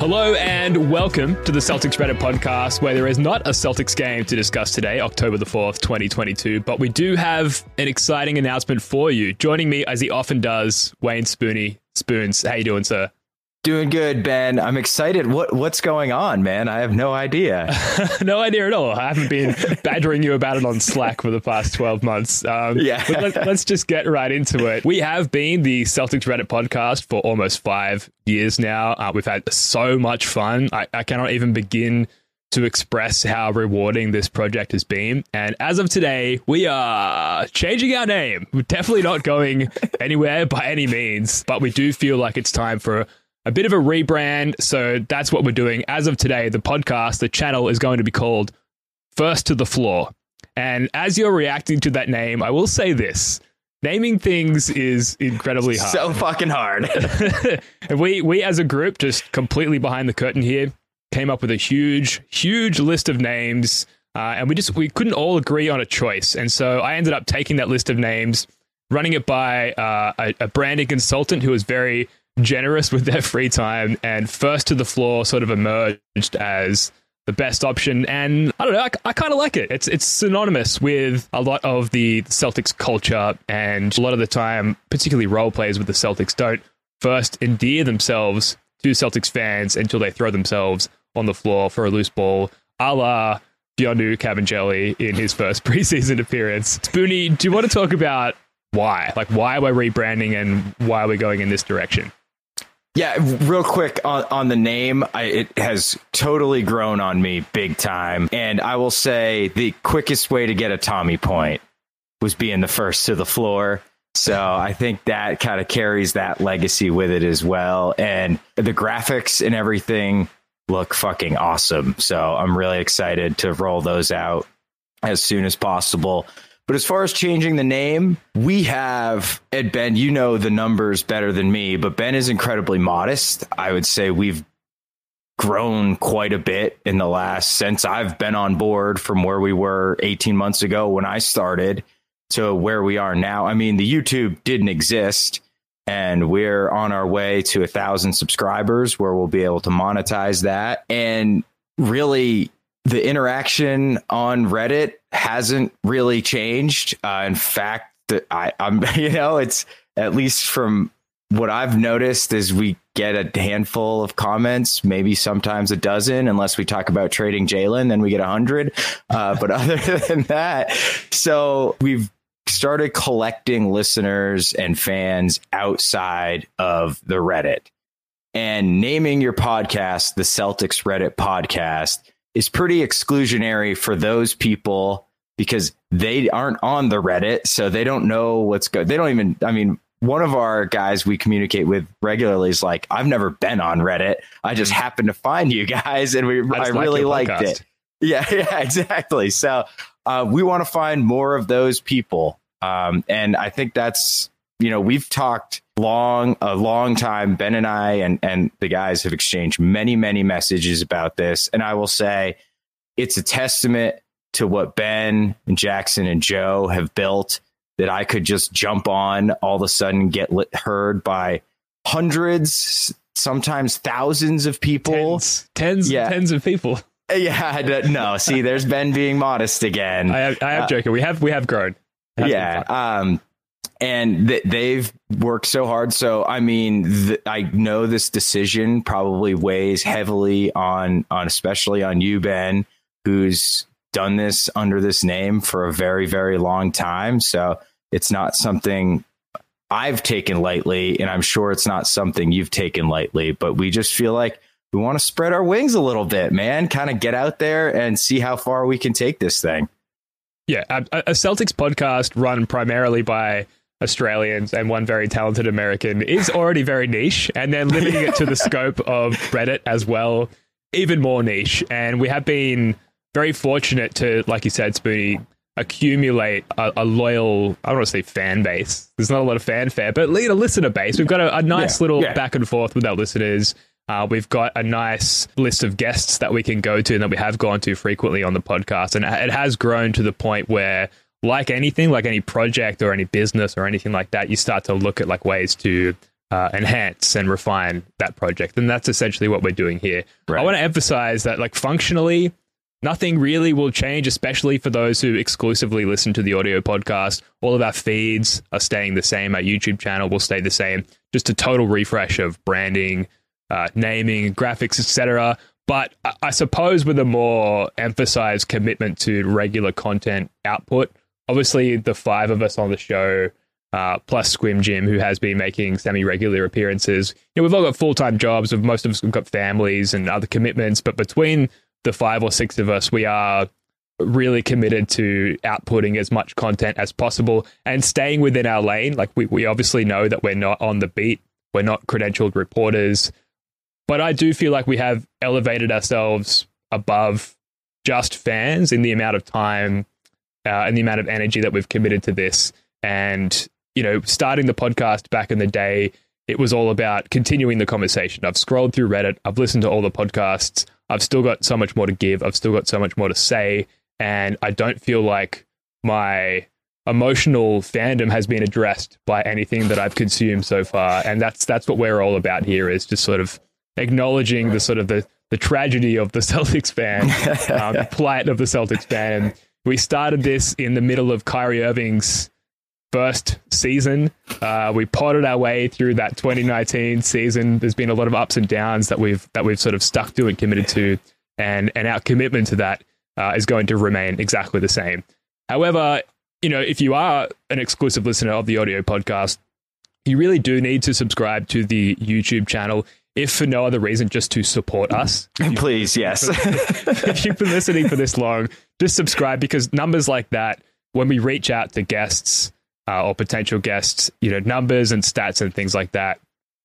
Hello and welcome to the Celtics Reddit podcast, where there is not a Celtics game to discuss today, October the 4th, 2022, but we do have an exciting announcement for you. Joining me, as he often does, Wayne Spoony. Spoons, how you doing, sir? Doing good, Ben. I'm excited. What what's going on, man? I have no idea. no idea at all. I haven't been badgering you about it on Slack for the past 12 months. Um, yeah. let, us just get right into it. We have been the Celtics Reddit podcast for almost five years now. Uh, we've had so much fun. I, I cannot even begin to express how rewarding this project has been. And as of today, we are changing our name. We're definitely not going anywhere by any means, but we do feel like it's time for a bit of a rebrand. So that's what we're doing. As of today, the podcast, the channel is going to be called First to the Floor. And as you're reacting to that name, I will say this. Naming things is incredibly hard. So fucking hard. and we we as a group just completely behind the curtain here came up with a huge huge list of names uh, and we just we couldn't all agree on a choice. And so I ended up taking that list of names, running it by uh, a, a branding consultant who was very generous with their free time, and first to the floor sort of emerged as the best option. And I don't know, I, I kind of like it. It's it's synonymous with a lot of the Celtics culture, and a lot of the time, particularly role players with the Celtics, don't first endear themselves to Celtics fans until they throw themselves on the floor for a loose ball, a la Mfiondu Kabengele in his first preseason appearance. Spoony, do you want to talk about why? Like why are we're rebranding and why are we're going in this direction? Yeah, real quick on, on the name, I, it has totally grown on me big time. And I will say the quickest way to get a Tommy point was being the first to the floor. So I think that kind of carries that legacy with it as well. And the graphics and everything look fucking awesome. So I'm really excited to roll those out as soon as possible. But as far as changing the name, we have, Ed Ben, you know the numbers better than me, but Ben is incredibly modest. I would say we've grown quite a bit in the last since I've been on board from where we were 18 months ago when I started to where we are now. I mean, the YouTube didn't exist and we're on our way to a thousand subscribers where we'll be able to monetize that. And really, the interaction on Reddit hasn't really changed. Uh, in fact, I, I'm you know it's at least from what I've noticed is we get a handful of comments, maybe sometimes a dozen, unless we talk about trading Jalen, then we get a hundred. Uh, but other than that, so we've started collecting listeners and fans outside of the Reddit and naming your podcast the Celtics Reddit podcast is pretty exclusionary for those people because they aren't on the Reddit, so they don't know what's good. They don't even. I mean, one of our guys we communicate with regularly is like, "I've never been on Reddit. I just mm-hmm. happened to find you guys, and we I, I really liked podcast. it." Yeah, yeah, exactly. So uh, we want to find more of those people, um, and I think that's you know we've talked long a long time. Ben and i and and the guys have exchanged many many messages about this. And i will say it's a testament to what ben and jackson and joe have built that i could just jump on all of a sudden get lit, heard by hundreds sometimes thousands of people. Tens, tens yeah. tens of people. Yeah no see there's ben being modest again. I have, I have uh, joking we have we have grown. Yeah um and th- they've worked so hard. So I mean, th- I know this decision probably weighs heavily on on especially on you, Ben, who's done this under this name for a very very long time. So it's not something I've taken lightly, and I'm sure it's not something you've taken lightly. But we just feel like we want to spread our wings a little bit, man. Kind of get out there and see how far we can take this thing. Yeah, a, a Celtics podcast run primarily by Australians and one very talented American is already very niche, and then limiting it to the scope of Reddit as well, even more niche. And we have been very fortunate to, like you said, Spoony, accumulate a, a loyal, I don't want to say fan base. There's not a lot of fanfare, but lead a listener base. We've got a, a nice yeah, little yeah. back and forth with our listeners. Uh, we've got a nice list of guests that we can go to and that we have gone to frequently on the podcast. And it has grown to the point where like anything, like any project or any business or anything like that, you start to look at like ways to uh, enhance and refine that project. And that's essentially what we're doing here. Right. I want to emphasize that, like, functionally, nothing really will change, especially for those who exclusively listen to the audio podcast. All of our feeds are staying the same. Our YouTube channel will stay the same. Just a total refresh of branding, uh, naming, graphics, etc. But I- I suppose with a more emphasized commitment to regular content output, obviously the five of us on the show, uh, plus Squim Jim, who has been making semi-regular appearances. You know, we've all got full-time jobs. Of most of us have got families and other commitments. But between the five or six of us, we are really committed to outputting as much content as possible and staying within our lane. Like we, we obviously know that we're not on the beat. We're not credentialed reporters. But I do feel like we have elevated ourselves above just fans in the amount of time uh, and the amount of energy that we've committed to this. And, you know, starting the podcast back in the day, it was all about continuing the conversation. I've scrolled through Reddit, I've listened to all the podcasts, I've still got so much more to give, I've still got so much more to say. And I don't feel like my emotional fandom has been addressed by anything that I've consumed so far. And that's that's what we're all about here is just sort of acknowledging the sort of the, the tragedy of the Celtics fan, um, the plight of the Celtics fan. And we started this in the middle of Kyrie Irving's first season. Uh, we potted our way through that 2019 season. There's been a lot of ups and downs that we've that we've sort of stuck to and committed to, and and our commitment to that uh, is going to remain exactly the same. However, you know, if you are an exclusive listener of the audio podcast, you really do need to subscribe to the YouTube channel. If for no other reason, just to support us. Please, yes. if you've been listening for this long, just subscribe because numbers like that, when we reach out to guests uh, or potential guests, you know, numbers and stats and things like that,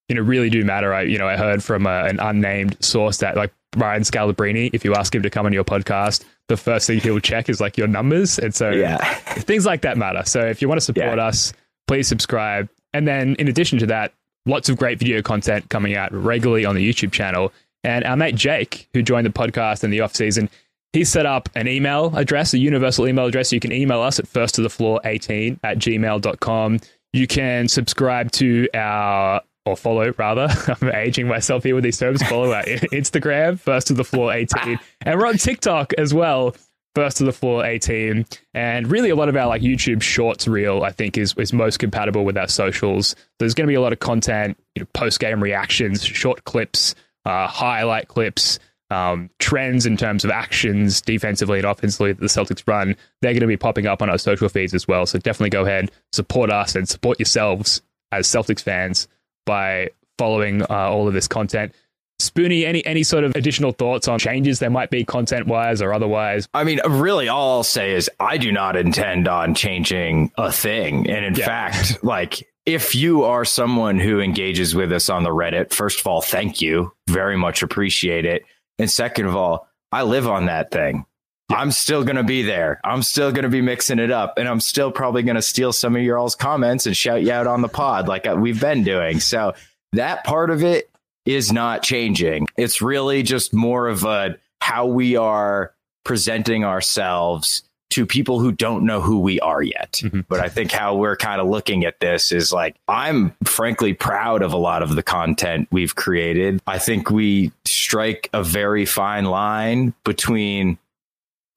you know, really do matter. I, you know, I heard from a, an unnamed source that like Ryan Scalabrine, if you ask him to come on your podcast, the first thing he'll check is like your numbers, and so yeah. things like that matter. So if you want to support Yeah. us, please subscribe. And then in addition to that, lots of great video content coming out regularly on the YouTube channel. And our mate Jake, who joined the podcast in the off season, he set up an email address, a universal email address. You can email us at first to the floor 18 at gmail.com. You can subscribe to our or follow rather. I'm aging myself here with these terms. Follow our Instagram, first to the floor 18. And we're on TikTok as well, first to the floor 18. And really a lot of our like YouTube shorts reel, I think, is is most compatible with our socials. There's gonna be a lot of content, you know, post game reactions, short clips, uh, highlight clips, um, trends in terms of actions defensively and offensively that the Celtics run. They're going to be popping up on our social feeds as well. So definitely go ahead, support us, and support yourselves as Celtics fans by following uh, all of this content. Spoonie, any any sort of additional thoughts on changes there might be content wise or otherwise? I mean, really, all I'll say is I do not intend on changing a thing. And in Yeah. fact, like, if you are someone who engages with us on the Reddit, first of all, thank you. Very much appreciate it. And second of all, I live on that thing. I'm still going to be there. I'm still going to be mixing it up. And I'm still probably going to steal some of your all's comments and shout you out on the pod like uh, we've been doing. So that part of it is not changing. It's really just more of a how we are presenting ourselves to people who don't know who we are yet. Mhm. But I think how we're kind of looking at this is like, I'm frankly proud of a lot of the content we've created. I think we strike a very fine line between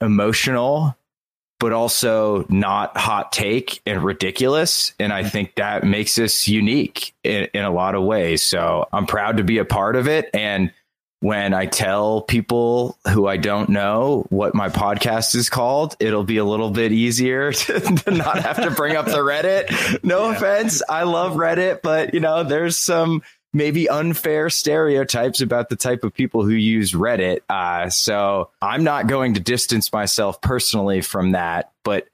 emotional but also not hot take and ridiculous. And I think that makes us unique in, in a lot of ways. So I'm proud to be a part of it. And when I tell people who I don't know what my podcast is called, it'll be a little bit easier to, to not have to bring up the Reddit. No offense. I love Reddit, but you know, there's some maybe unfair stereotypes about the type of people who use Reddit. Uh, so I'm not going to distance myself personally from that, but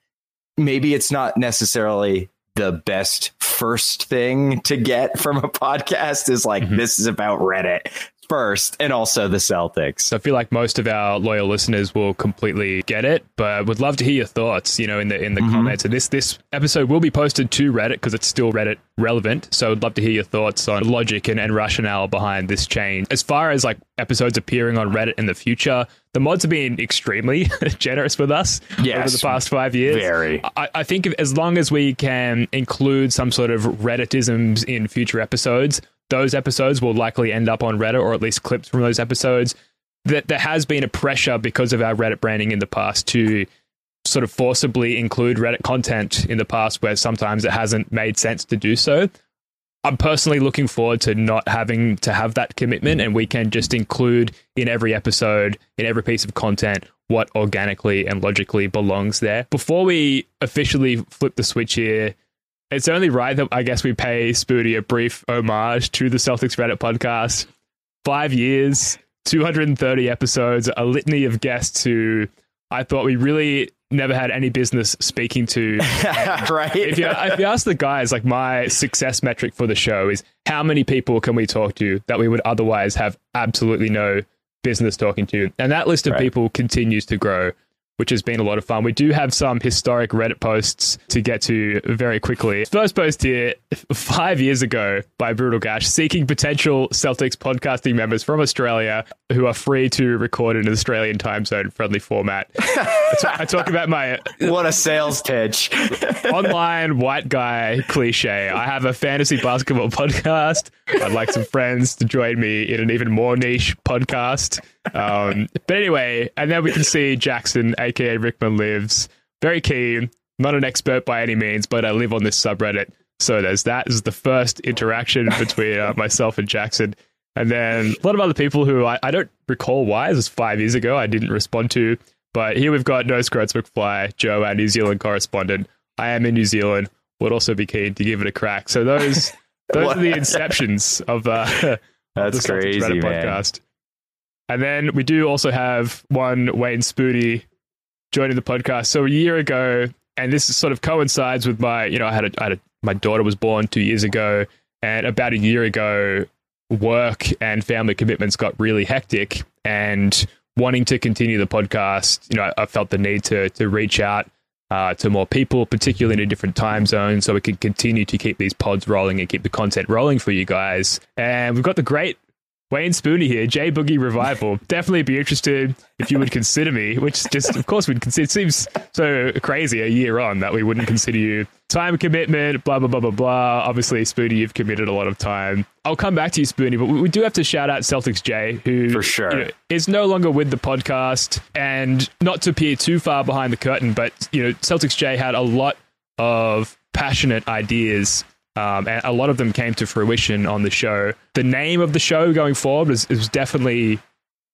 maybe it's not necessarily the best first thing to get from a podcast is like Mhm. this is about Reddit. First and also the Celtics. So I feel like most of our loyal listeners will completely get it, but would love to hear your thoughts, you know, in the in the mm-hmm. comments. And this this episode will be posted to Reddit because it's still Reddit relevant. So I'd love to hear your thoughts on logic and, and rationale behind this change. As far as like episodes appearing on Reddit in the future, the mods have been extremely generous with us yes, over the past five years. Very. I, I think as long as we can include some sort of Redditisms in future episodes, those episodes will likely end up on Reddit or at least clips from those episodes. That there has been a pressure because of our Reddit branding in the past to sort of forcibly include Reddit content in the past where sometimes it hasn't made sense to do so. I'm personally looking forward to not having to have that commitment and we can just include in every episode, in every piece of content, what organically and logically belongs there. Before we officially flip the switch here, it's only right that I guess we pay Spoody a brief homage to the Celtics Reddit podcast. Five years, 230 episodes, a litany of guests who I thought we really never had any business speaking to. right. If you, if you ask the guys, like my success metric for the show is how many people can we talk to that we would otherwise have absolutely no business talking to? And that list of right. people continues to grow which has been a lot of fun. We do have some historic Reddit posts to get to very quickly. First post here, five years ago by Brutal Gash, seeking potential Celtics podcasting members from Australia who are free to record in an Australian time zone friendly format. I, t- I talk about my. What a sales pitch. online white guy cliche. I have a fantasy basketball podcast. I'd like some friends to join me in an even more niche podcast. Um, but anyway, and then we can see Jackson, aka Rickman, lives very keen. Not an expert by any means, but I live on this subreddit. So there's that. This is the first interaction between uh, myself and Jackson. And then a lot of other people who I, I don't recall why. This was five years ago. I didn't respond to. But here we've got No Scroats McFly, Joe, our New Zealand correspondent. I am in New Zealand. Would also be keen to give it a crack. So those those are the inceptions of uh, That's the crazy, man. podcast. And then we do also have one Wayne Spoody joining the podcast. So a year ago, and this sort of coincides with my, you know, I had, a, I had a, my daughter was born two years ago, and about a year ago, work and family commitments got really hectic, and wanting to continue the podcast, you know, I, I felt the need to to reach out uh, to more people, particularly in a different time zone, so we can continue to keep these pods rolling and keep the content rolling for you guys. And we've got the great Wayne Spooney here, J Boogie Revival. Definitely be interested if you would consider me, which just, of course, we'd consider. It seems so crazy a year on that we wouldn't consider you. Time commitment, blah, blah, blah, blah, blah. Obviously, Spooney, you've committed a lot of time. I'll come back to you, Spooney, but we do have to shout out Celtics J, who For sure. You know, is no longer with the podcast. And not to peer too far behind the curtain, but, you know, Celtics J had a lot of passionate ideas um, and a lot of them came to fruition on the show. The name of the show going forward is, is definitely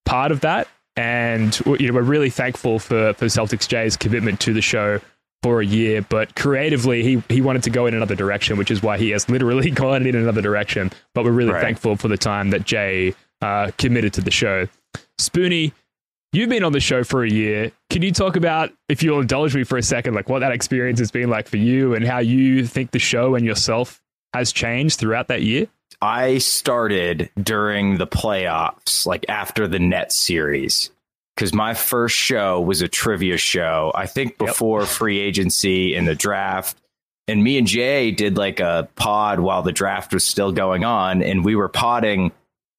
part of that. And you know, we're really thankful for, for Celtics J's commitment to the show for a year. But creatively, he, he wanted to go in another direction, which is why he has literally gone in another direction. But we're really right. thankful for the time that Jay uh, committed to the show. Spoony, You've been on the show for a year. Can you talk about, if you'll indulge me for a second, like what that experience has been like for you and how you think the show and yourself has changed throughout that year? I started during the playoffs, like after the net series, because my first show was a trivia show. I think before yep. free agency and the draft. And me and Jay did like a pod while the draft was still going on, and we were podding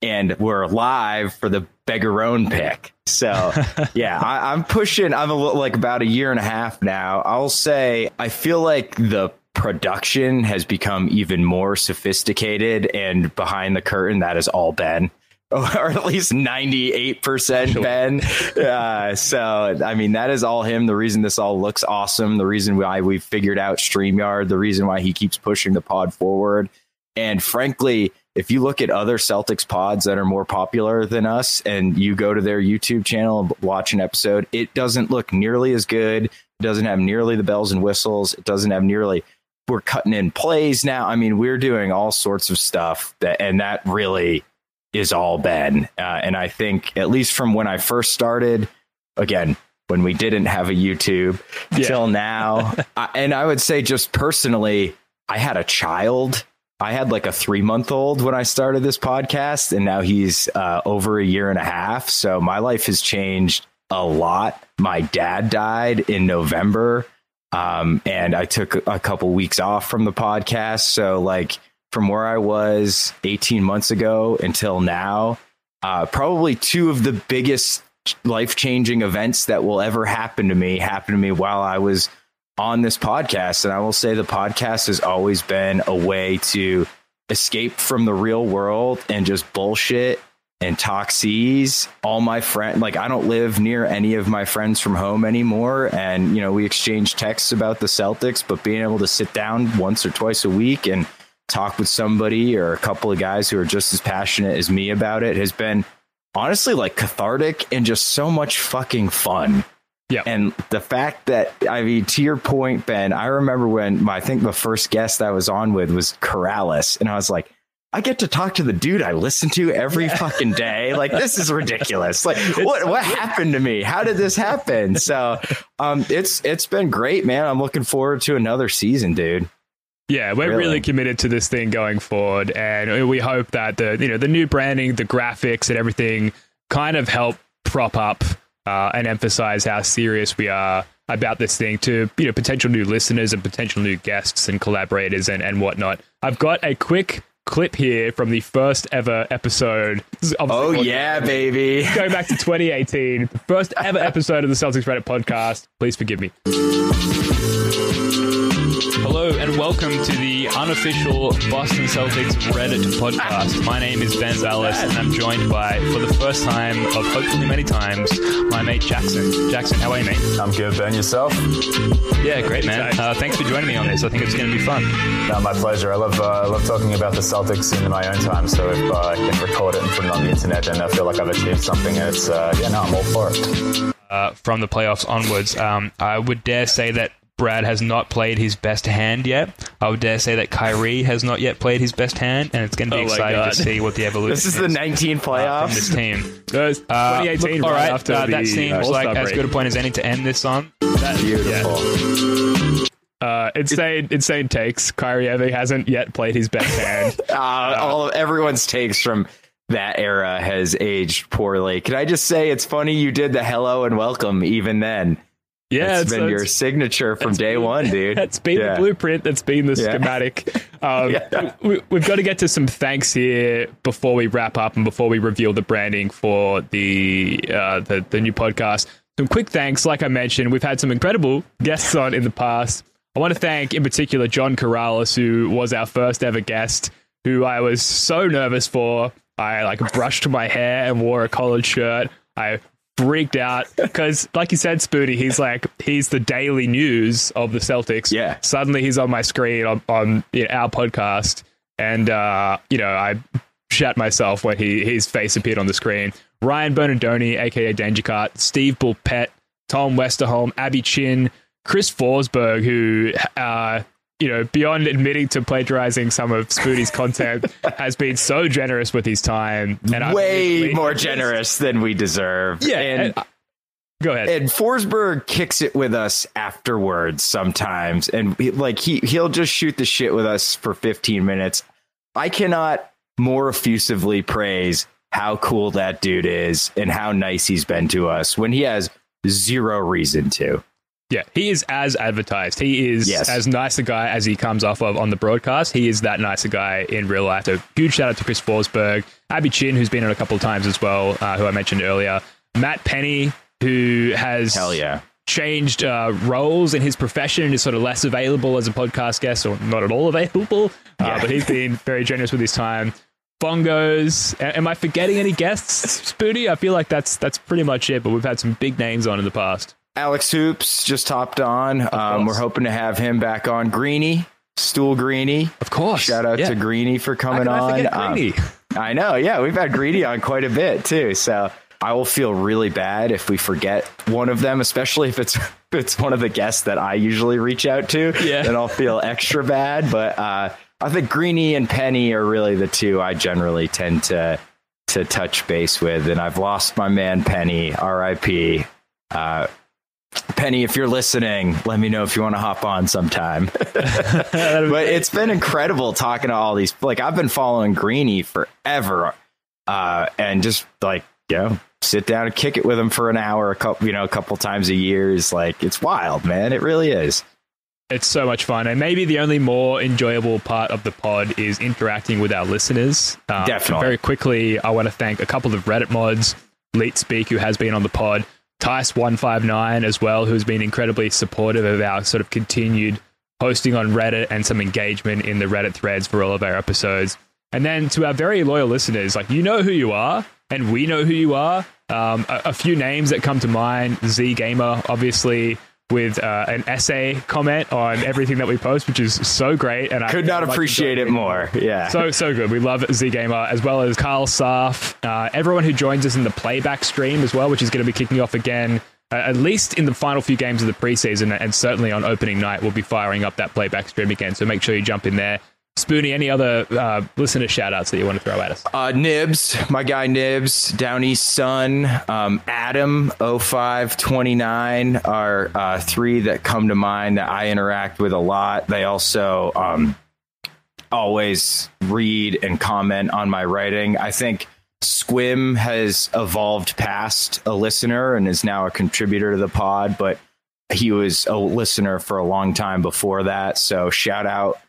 and we're live for the Begarin pick. So yeah, I, am pushing. I'm a little, like about a year and a half now. I'll say I feel like the production has become even more sophisticated and behind the curtain. That is all Ben. Or at least 98% Ben. Uh, so, I mean, that is all him. The reason this all looks awesome, the reason why we figured out StreamYard, the reason why he keeps pushing the pod forward. And frankly, if you look at other Celtics pods that are more popular than us and you go to their YouTube channel and watch an episode, it doesn't look nearly as good. It doesn't have nearly the bells and whistles. It doesn't have nearly we're cutting in plays now. I mean, we're doing all sorts of stuff that and that really is all Ben. Uh, and I think at least from when I first started, again, when we didn't have a YouTube yeah. till now, I, and I would say just personally, I had a child I had like a three month old when I started this podcast, and now he's uh, over a year and a half. So my life has changed a lot. My dad died in November, um, and I took a couple weeks off from the podcast. So, like, from where I was 18 months ago until now, uh, probably two of the biggest life changing events that will ever happen to me happened to me while I was on this podcast. And I will say the podcast has always been a way to escape from the real world and just bullshit and talk seas. All my friends, like I don't live near any of my friends from home anymore. And, you know, we exchange texts about the Celtics, but being able to sit down once or twice a week and talk with somebody or a couple of guys who are just as passionate as me about it has been honestly like cathartic and just so much fucking fun. Yeah. And the fact that, I mean, to your point, Ben, I remember when my, I think the first guest I was on with was Karalis. And I was like, I get to talk to the dude I listen to every yeah. fucking day. Like this is ridiculous. Like what what happened to me? How did this happen? So um it's it's been great, man. I'm looking forward to another season, dude. Yeah, we're really? really? committed to this thing going forward, and we hope that the you know the new branding, the graphics, and everything kind of help prop up uh, and emphasize how serious we are about this thing to you know potential new listeners and potential new guests and collaborators and and whatnot. I've got a quick clip here from the first ever episode. Oh yeah, baby! Going back to 2018, first ever episode of the Celtics Reddit podcast. Please forgive me. Hello and welcome to the unofficial Boston Celtics Reddit podcast. My name is Ben Zales and I'm joined by, for the first time of hopefully many times, my mate Jackson. Jackson, how are you, mate? I'm good, Ben. Yourself? Yeah, great, man. Uh, thanks for joining me on this. I think it's going to be fun. No, my pleasure. I love uh, I love talking about the Celtics in my own time. So if uh, I can record it and put it on the internet, and I feel like I've achieved something, and it's uh, yeah, no, I'm all for it. Uh, from the playoffs onwards, um, I would dare say that Brad has not played his best hand yet. I would dare say that Kyrie has not yet played his best hand, and it's going to be oh exciting to see what the evolution. Is. This is, is the 19 playoffs uh, from this team. Uh, 2018. all right, after uh, that seems like as good a point as any to end this on. That, Beautiful. Yeah. Uh, insane, insane takes. Kyrie Irving hasn't yet played his best hand. uh, all of everyone's takes from that era has aged poorly. Can I just say it's funny you did the hello and welcome even then. Yeah, it's been your signature from day been, one, dude. That's been yeah. the blueprint. That's been the yeah. schematic. Um, yeah. we, have got to get to some thanks here before we wrap up and before we reveal the branding for the uh, the, the new podcast. Some quick thanks, like I mentioned, we've had some incredible guests on in the past. I want to thank, in particular, John Karalis, who was our first ever guest, who I was so nervous for. I like brushed my hair and wore a collared shirt. I freaked out because, like you said, Spoody, he's like he's the daily news of the Celtics. Yeah. Suddenly he's on my screen on, on you know, our podcast, and uh, you know I shat myself when he his face appeared on the screen. Ryan Bernardoni, aka Dangercart, Steve Bulpett, Tom Westerholm, Abby Chin, Chris Forsberg, who uh, you know, beyond admitting to plagiarizing some of Spoody's content, has been so generous with his time and way more generous than we deserve. Yeah. And, and, uh, go ahead. And Forsberg kicks it with us afterwards sometimes, and he, like he he'll just shoot the shit with us for 15 minutes. I cannot more effusively praise how cool that dude is and how nice he's been to us when he has zero reason to. Yeah, he is as advertised. He is yes. as nice a guy as he comes off of on the broadcast. He is that nice a guy in real life. So huge shout out to Chris Forsberg, Abby Chin, who's been on a couple of times as well, uh, who I mentioned earlier. Matt Penny, who has hell yeah changed uh, roles in his profession and is sort of less available as a podcast guest or not at all available. Uh, yeah. but he's been very generous with his time. Bongos. Am I forgetting any guests, Spoody? I feel like that's that's pretty much it. But we've had some big names on in the past. Alex Hoops just hopped on. Um, we're hoping to have him back on. Greeny, Stool Greeny. Of course. Shout out yeah. to Greeny for coming on. I, um, Greeny? I know. Yeah, we've had Greeny on quite a bit too. So I will feel really bad if we forget one of them, especially if it's if it's one of the guests that I usually reach out to. Yeah. Then I'll feel extra bad. But uh, I think Greeny and Penny are really the two I generally tend to to touch base with. And I've lost my man Penny, R.I.P. Uh, Penny, if you're listening, let me know if you want to hop on sometime. but it's been incredible talking to all these. Like I've been following Greeny forever, uh, and just like you know, sit down and kick it with him for an hour, a couple, you know, a couple times a year is like it's wild, man. It really is. It's so much fun, and maybe the only more enjoyable part of the pod is interacting with our listeners. Uh, Definitely. Very quickly, I want to thank a couple of Reddit mods, Leet Speak, who has been on the pod, Tice159 as well, who's been incredibly supportive of our sort of continued posting on Reddit and some engagement in the Reddit threads for all of our episodes. And then to our very loyal listeners, like you know who you are, and we know who you are. Um, a, a, few names that come to mind: Z Gamer, obviously, with uh, an essay comment on everything that we post, which is so great. And I could not appreciate it more. Yeah, so so good. We love Z Gamer as well as Carl Saf, uh, everyone who joins us in the playback stream as well, which is going to be kicking off again. Uh, at least in the final few games of the preseason, and certainly on opening night, we'll be firing up that playback stream again. So make sure you jump in there Spoony, any other uh, listener shout outs that you want to throw at us? Uh, Nibs, my guy Nibs, Down East Sun, um, Adam, 0529 are uh, three that come to mind that I interact with a lot. They also um, always read and comment on my writing. I think Squim has evolved past a listener and is now a contributor to the pod, but he was a listener for a long time before that. So shout out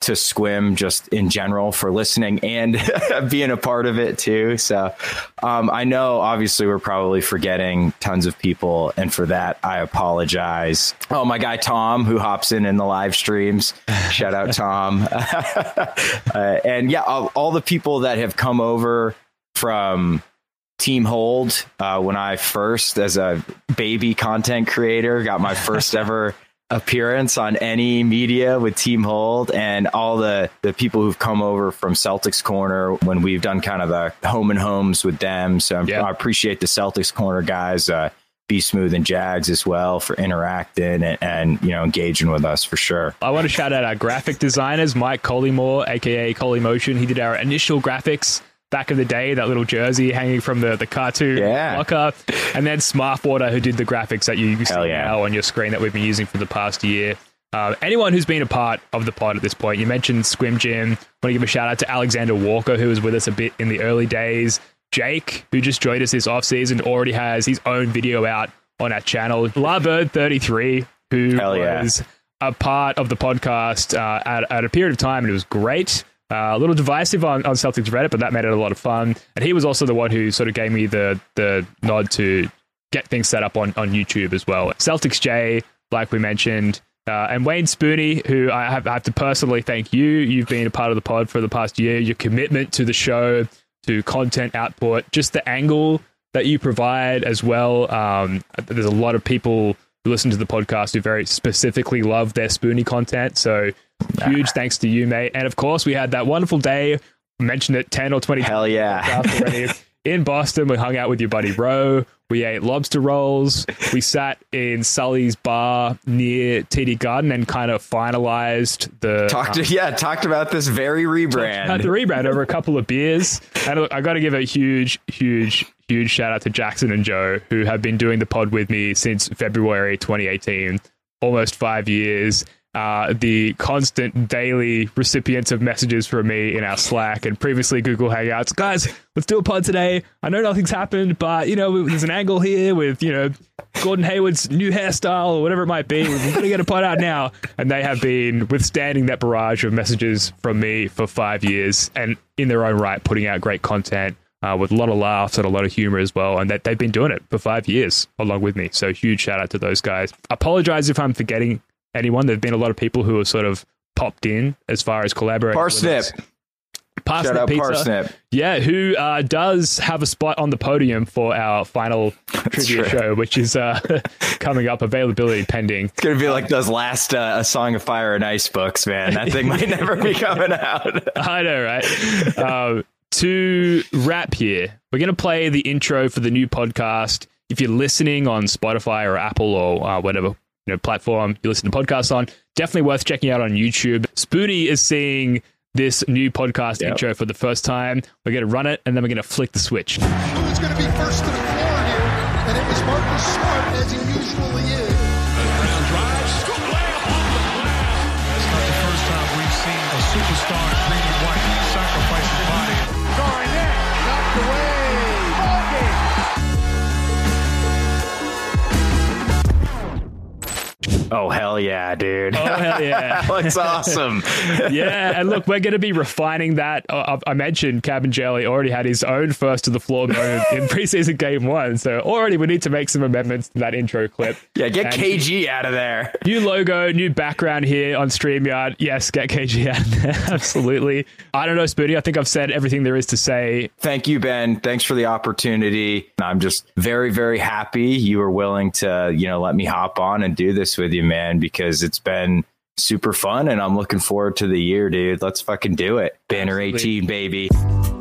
to Squim just in general for listening and being a part of it too. So um, I know obviously we're probably forgetting tons of people, and for that I apologize. Oh, my guy Tom who hops in in the live streams. Shout out Tom. uh, and yeah, all, all, the people that have come over from Team Hold uh, when I first, as a baby content creator, got my first ever appearance on any media with Team Hold and all the, the people who've come over from Celtics Corner when we've done kind of the home and homes with them. So yeah. I appreciate the Celtics Corner guys, uh, Be Smooth and Jags as well for interacting and, and, you know engaging with us for sure. I want to shout out our graphic designers, Mike Collymore, aka Collie Motion. He did our initial graphics back in the day, that little jersey hanging from the, the cartoon yeah. locker. And then Smartwater, who did the graphics that you see yeah. now on your screen that we've been using for the past year. Uh, anyone who's been a part of the pod at this point, you mentioned Squim Jim. Want to give a shout out to Alexander Walker, who was with us a bit in the early days. Jake, who just joined us this offseason, already has his own video out on our channel. Larbird33, who yeah. was a part of the podcast uh, at, at a period of time, and it was great. Uh, a little divisive on, on Celtics Reddit, but that made it a lot of fun. And he was also the one who sort of gave me the the nod to get things set up on, on YouTube as well. Celtics J, like we mentioned, uh, and Wayne Spooney, who I have, I have, to personally thank you. You've been a part of the pod for the past year. Your commitment to the show, to content output, just the angle that you provide as well. Um, there's a lot of people who listen to the podcast who very specifically love their Spoony content. So Huge thanks to you, mate. And of course, we had that wonderful day. Mentioned it 10 or 20 Hell yeah. in Boston. We hung out with your buddy Ro. We ate lobster rolls. We sat in Sully's bar near TD Garden and kind of finalized the. Talked, um, yeah, talked about this very rebrand. About the rebrand over a couple of beers. And look, I got to give a huge, huge, huge shout out to Jackson and Joe, who have been doing the pod with me since February 2018, almost five years uh, the constant daily recipients of messages from me in our Slack and previously Google Hangouts. Guys, let's do a pod today. I know nothing's happened, but you know, there's an angle here with you know Gordon Hayward's new hairstyle or whatever it might be. We're to get a pod out now, and they have been withstanding that barrage of messages from me for five years, and in their own right, putting out great content. Uh, with a lot of laughs and a lot of humor as well. And that they've been doing it for five years along with me. So huge shout out to those guys. Apologize if I'm forgetting anyone. There've been a lot of people who have sort of popped in as far as collaborating. Parsnip. Parsnip Shout Pizza. Parsnip. Yeah, who uh, does have a spot on the podium for our final trivia true. show, which is uh, coming up, availability pending. It's going to be like those last uh, A Song of Fire and Ice books, man. That thing might never be coming out. I know, right? Um, to wrap here, we're going to play the intro for the new podcast. If you're listening on Spotify or Apple or uh, whatever you know platform you listen to podcasts on. Definitely worth checking out on YouTube. Spoony is seeing this new podcast yep. intro for the first time. We're going to run it and then we're going to flick the switch. Who's going to be first to the floor here? And it was Marcus Smart as he usually is. Brown drives, scoop layup off the glass. That's not the first time we've seen a superstar Oh hell yeah, dude! Oh, hell yeah. that looks awesome. yeah, and look, we're going to be refining that. Uh, I mentioned Kabengele already had his own first to the floor moment in preseason game one, so already we need to make some amendments to that intro clip. Yeah, get And KG out of there. New logo, new background here on StreamYard. Yes, get KG out of there. Absolutely. I don't know, Spoody. I think I've said everything there is to say. Thank you, Ben. Thanks for the opportunity. I'm just very, very happy you were willing to, you know, let me hop on and do this with you, man, because it's been super fun and I'm looking forward to the year, dude. Let's fucking do it. Banner Absolutely. 18, baby.